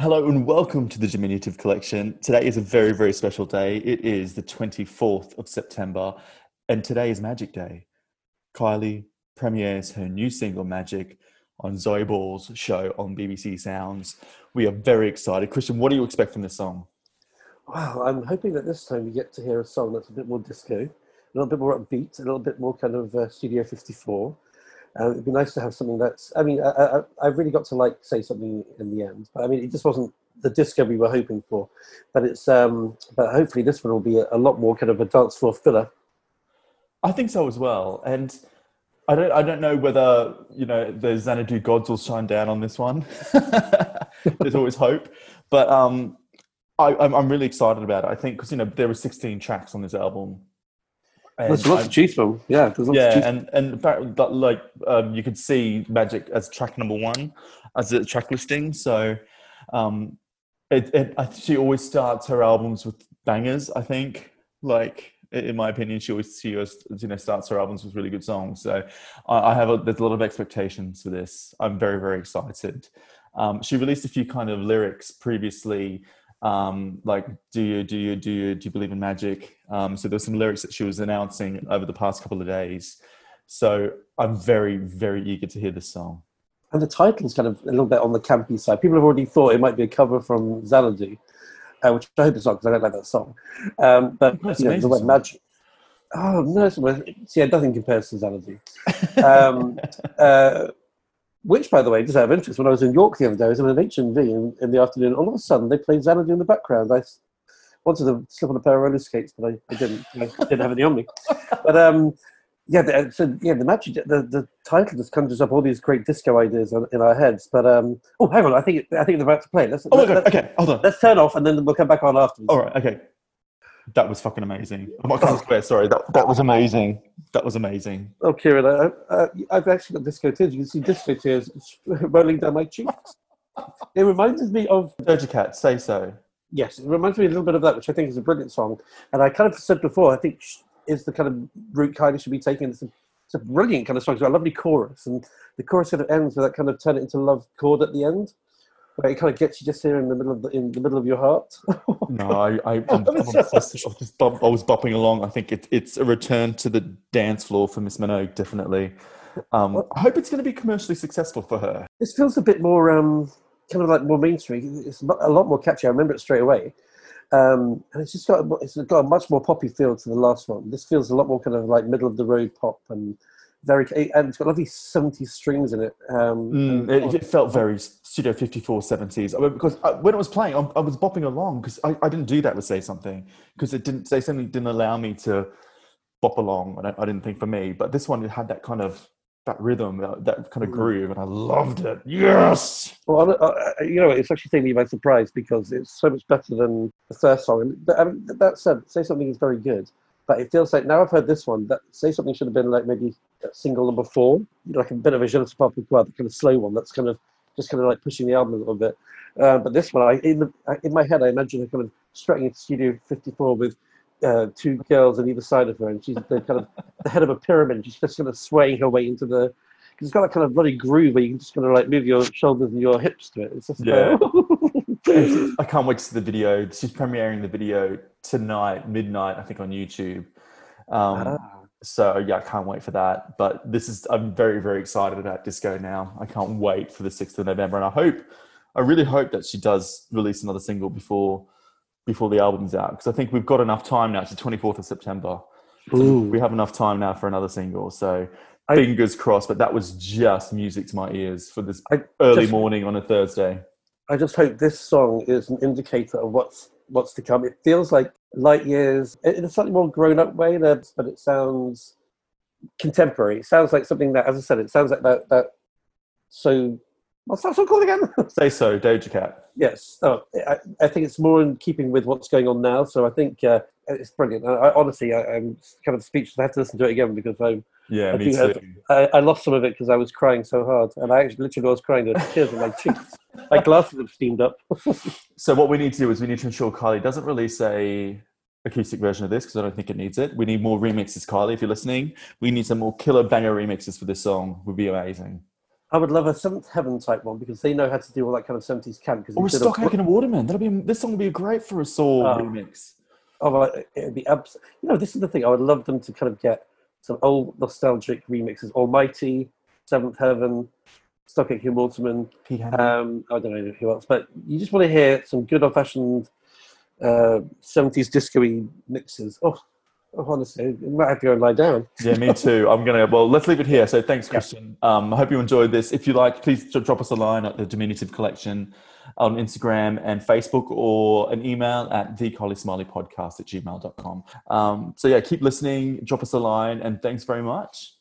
Hello and welcome to the Diminutive Collection. Today is a very, very special day. It is the 24th of September, and today is Magic Day. Kylie premieres her new single, Magic, on Zoe Ball's show on BBC Sounds. We are very excited. Christian, what do you expect from this song? Wow, I'm hoping that this time we get to hear a song that's a bit more disco, a little bit more upbeat, a little bit more kind of uh, Studio 54. Uh, it'd be nice to have something that's. I mean, I, I, I really got to like say something in the end, but I mean, it just wasn't the disco we were hoping for. But it's. Um, but hopefully, this one will be a, a lot more kind of a dance floor filler. I think so as well, and I don't. I don't know whether you know the Xanadu gods will shine down on this one. There's always hope, but um, I, I'm, I'm really excited about it. I think because you know there were 16 tracks on this album, And There's lots I, to choose from. Yeah, yeah, and and in fact, but like um, you could see Magic as track number one as a track listing. So, um, it, it she always starts her albums with bangers. I think, like in my opinion, she always she always you know starts her albums with really good songs. So, I, I have a, there's a lot of expectations for this. I'm very very excited. Um, she released a few kind of lyrics previously um, like do you do you do you do you believe in magic um, so there's some lyrics that she was announcing over the past couple of days so i'm very very eager to hear this song and the title is kind of a little bit on the campy side people have already thought it might be a cover from xanadu uh, which i hope it's not because i don't like that song um, but you know, the word magic oh no see nothing compares to xanadu um, uh, which, by the way, just out of interest, when I was in York the other day, I was in an HMV in, in the afternoon. All of a sudden, they played Xanadu in the background. I wanted to slip on a pair of roller skates, but I, I didn't. I didn't have any on me. But um, yeah, the, so yeah, the magic, the, the title just conjures up all these great disco ideas in our heads. But um, oh, hang on, I think I think they're about to play. Let's, oh god, okay, hold on. Let's turn off and then we'll come back on afterwards. All right, okay. That was fucking amazing. I'm not going to swear. Sorry, that that was amazing. That was amazing. Oh, Kieran, I, I've actually got disco tears. You can see disco tears rolling down my cheeks. It reminds me of Doja Cat. Say so. Yes, it reminds me a little bit of that, which I think is a brilliant song. And I kind of said before, I think is the kind of route Kylie should be taking. It's a, it's a brilliant kind of song. It's got a lovely chorus, and the chorus kind of ends with that kind of turn it into love chord at the end where it kind of gets you just here in the middle of the, in the middle of your heart. no, I, I, I'm, I'm obsessed. I, just bop, I was bopping along. I think it, it's a return to the dance floor for Miss Minogue, definitely. Um, I hope it's going to be commercially successful for her. This feels a bit more um, kind of like more mainstream. It's a lot more catchy. I remember it straight away. Um, and it's just got it's got a much more poppy feel to the last one. This feels a lot more kind of like middle of the road pop and very and it's got lovely 70 strings in it. Um, mm, it, it, felt very Studio 54 70s. I mean, because I, when it was playing, I, I was bopping along because I, I, didn't do that with Say Something because it didn't Say Something didn't allow me to bop along. I, I didn't think for me, but this one it had that kind of that rhythm, that, that kind of mm. groove, and I loved it. Yes. Well, I, you know, it's actually taking me by surprise because it's so much better than the first song. And um, that said, Say Something is very good. But it feels like now I've heard this one. That say something should have been like maybe single number four, like a bit of a je ne sais pas pourquoi, the kind of slow one. That's kind of just kind of like pushing the album a little bit. Uh, but this one, I in the, in my head, I imagine her kind of strutting into Studio 54 with uh, two girls on either side of her, and she's the kind of the head of a pyramid. She's just kind of swaying her way into the. It's got that kind of bloody groove where you can just kind of like move your shoulders and your hips to it. It's just yeah. I can't wait to see the video. She's premiering the video tonight, midnight, I think, on YouTube. Um, ah. So yeah, I can't wait for that. But this is I'm very very excited about Disco now. I can't wait for the sixth of November, and I hope, I really hope that she does release another single before before the album's out because I think we've got enough time now. It's the 24th of September. So we have enough time now for another single. So I, fingers crossed. But that was just music to my ears for this I early just, morning on a Thursday. I just hope this song is an indicator of what's what's to come. It feels like light years in a slightly more grown up way, but it sounds contemporary. It sounds like something that, as I said, it sounds like that. that so, what's that song called again? Say so, Doja Cat. Yes, oh, I, I, think it's more in keeping with what's going on now. So I think uh, it's brilliant. I, honestly, I, am kind of speechless. I have to listen to it again because I. Yeah, me too. Have, I, I, lost some of it because I was crying so hard, and I actually literally was crying. The tears in my cheeks. my glasses have steamed up. so what we need to do is we need to ensure Kylie doesn't release a acoustic version of this because I don't think it needs it. We need more remixes, Kylie. If you're listening, we need some more killer banger remixes for this song. Would be amazing. I would love a Seventh Heaven type one because they know how to do all that kind of seventies camp. Because or a Stock Aitken and Waterman. That'll be this song would be great for a Saw uh, remix. Oh, it'd be abs- You know, this is the thing. I would love them to kind of get some old nostalgic remixes. Almighty, Seventh Heaven, Stock Aitken Waterman. Um, I don't know who else, but you just want to hear some good old fashioned uh, 70s disco mixes. Oh, honestly, I might have to go and lie down. yeah, me too. I'm going to, well, let's leave it here. So thanks, Christian. Yeah. Um, I hope you enjoyed this. If you like, please drop us a line at the Diminutive Collection on Instagram and Facebook or an email at thecollysmileypodcast at gmail.com. Um, so yeah, keep listening, drop us a line, and thanks very much.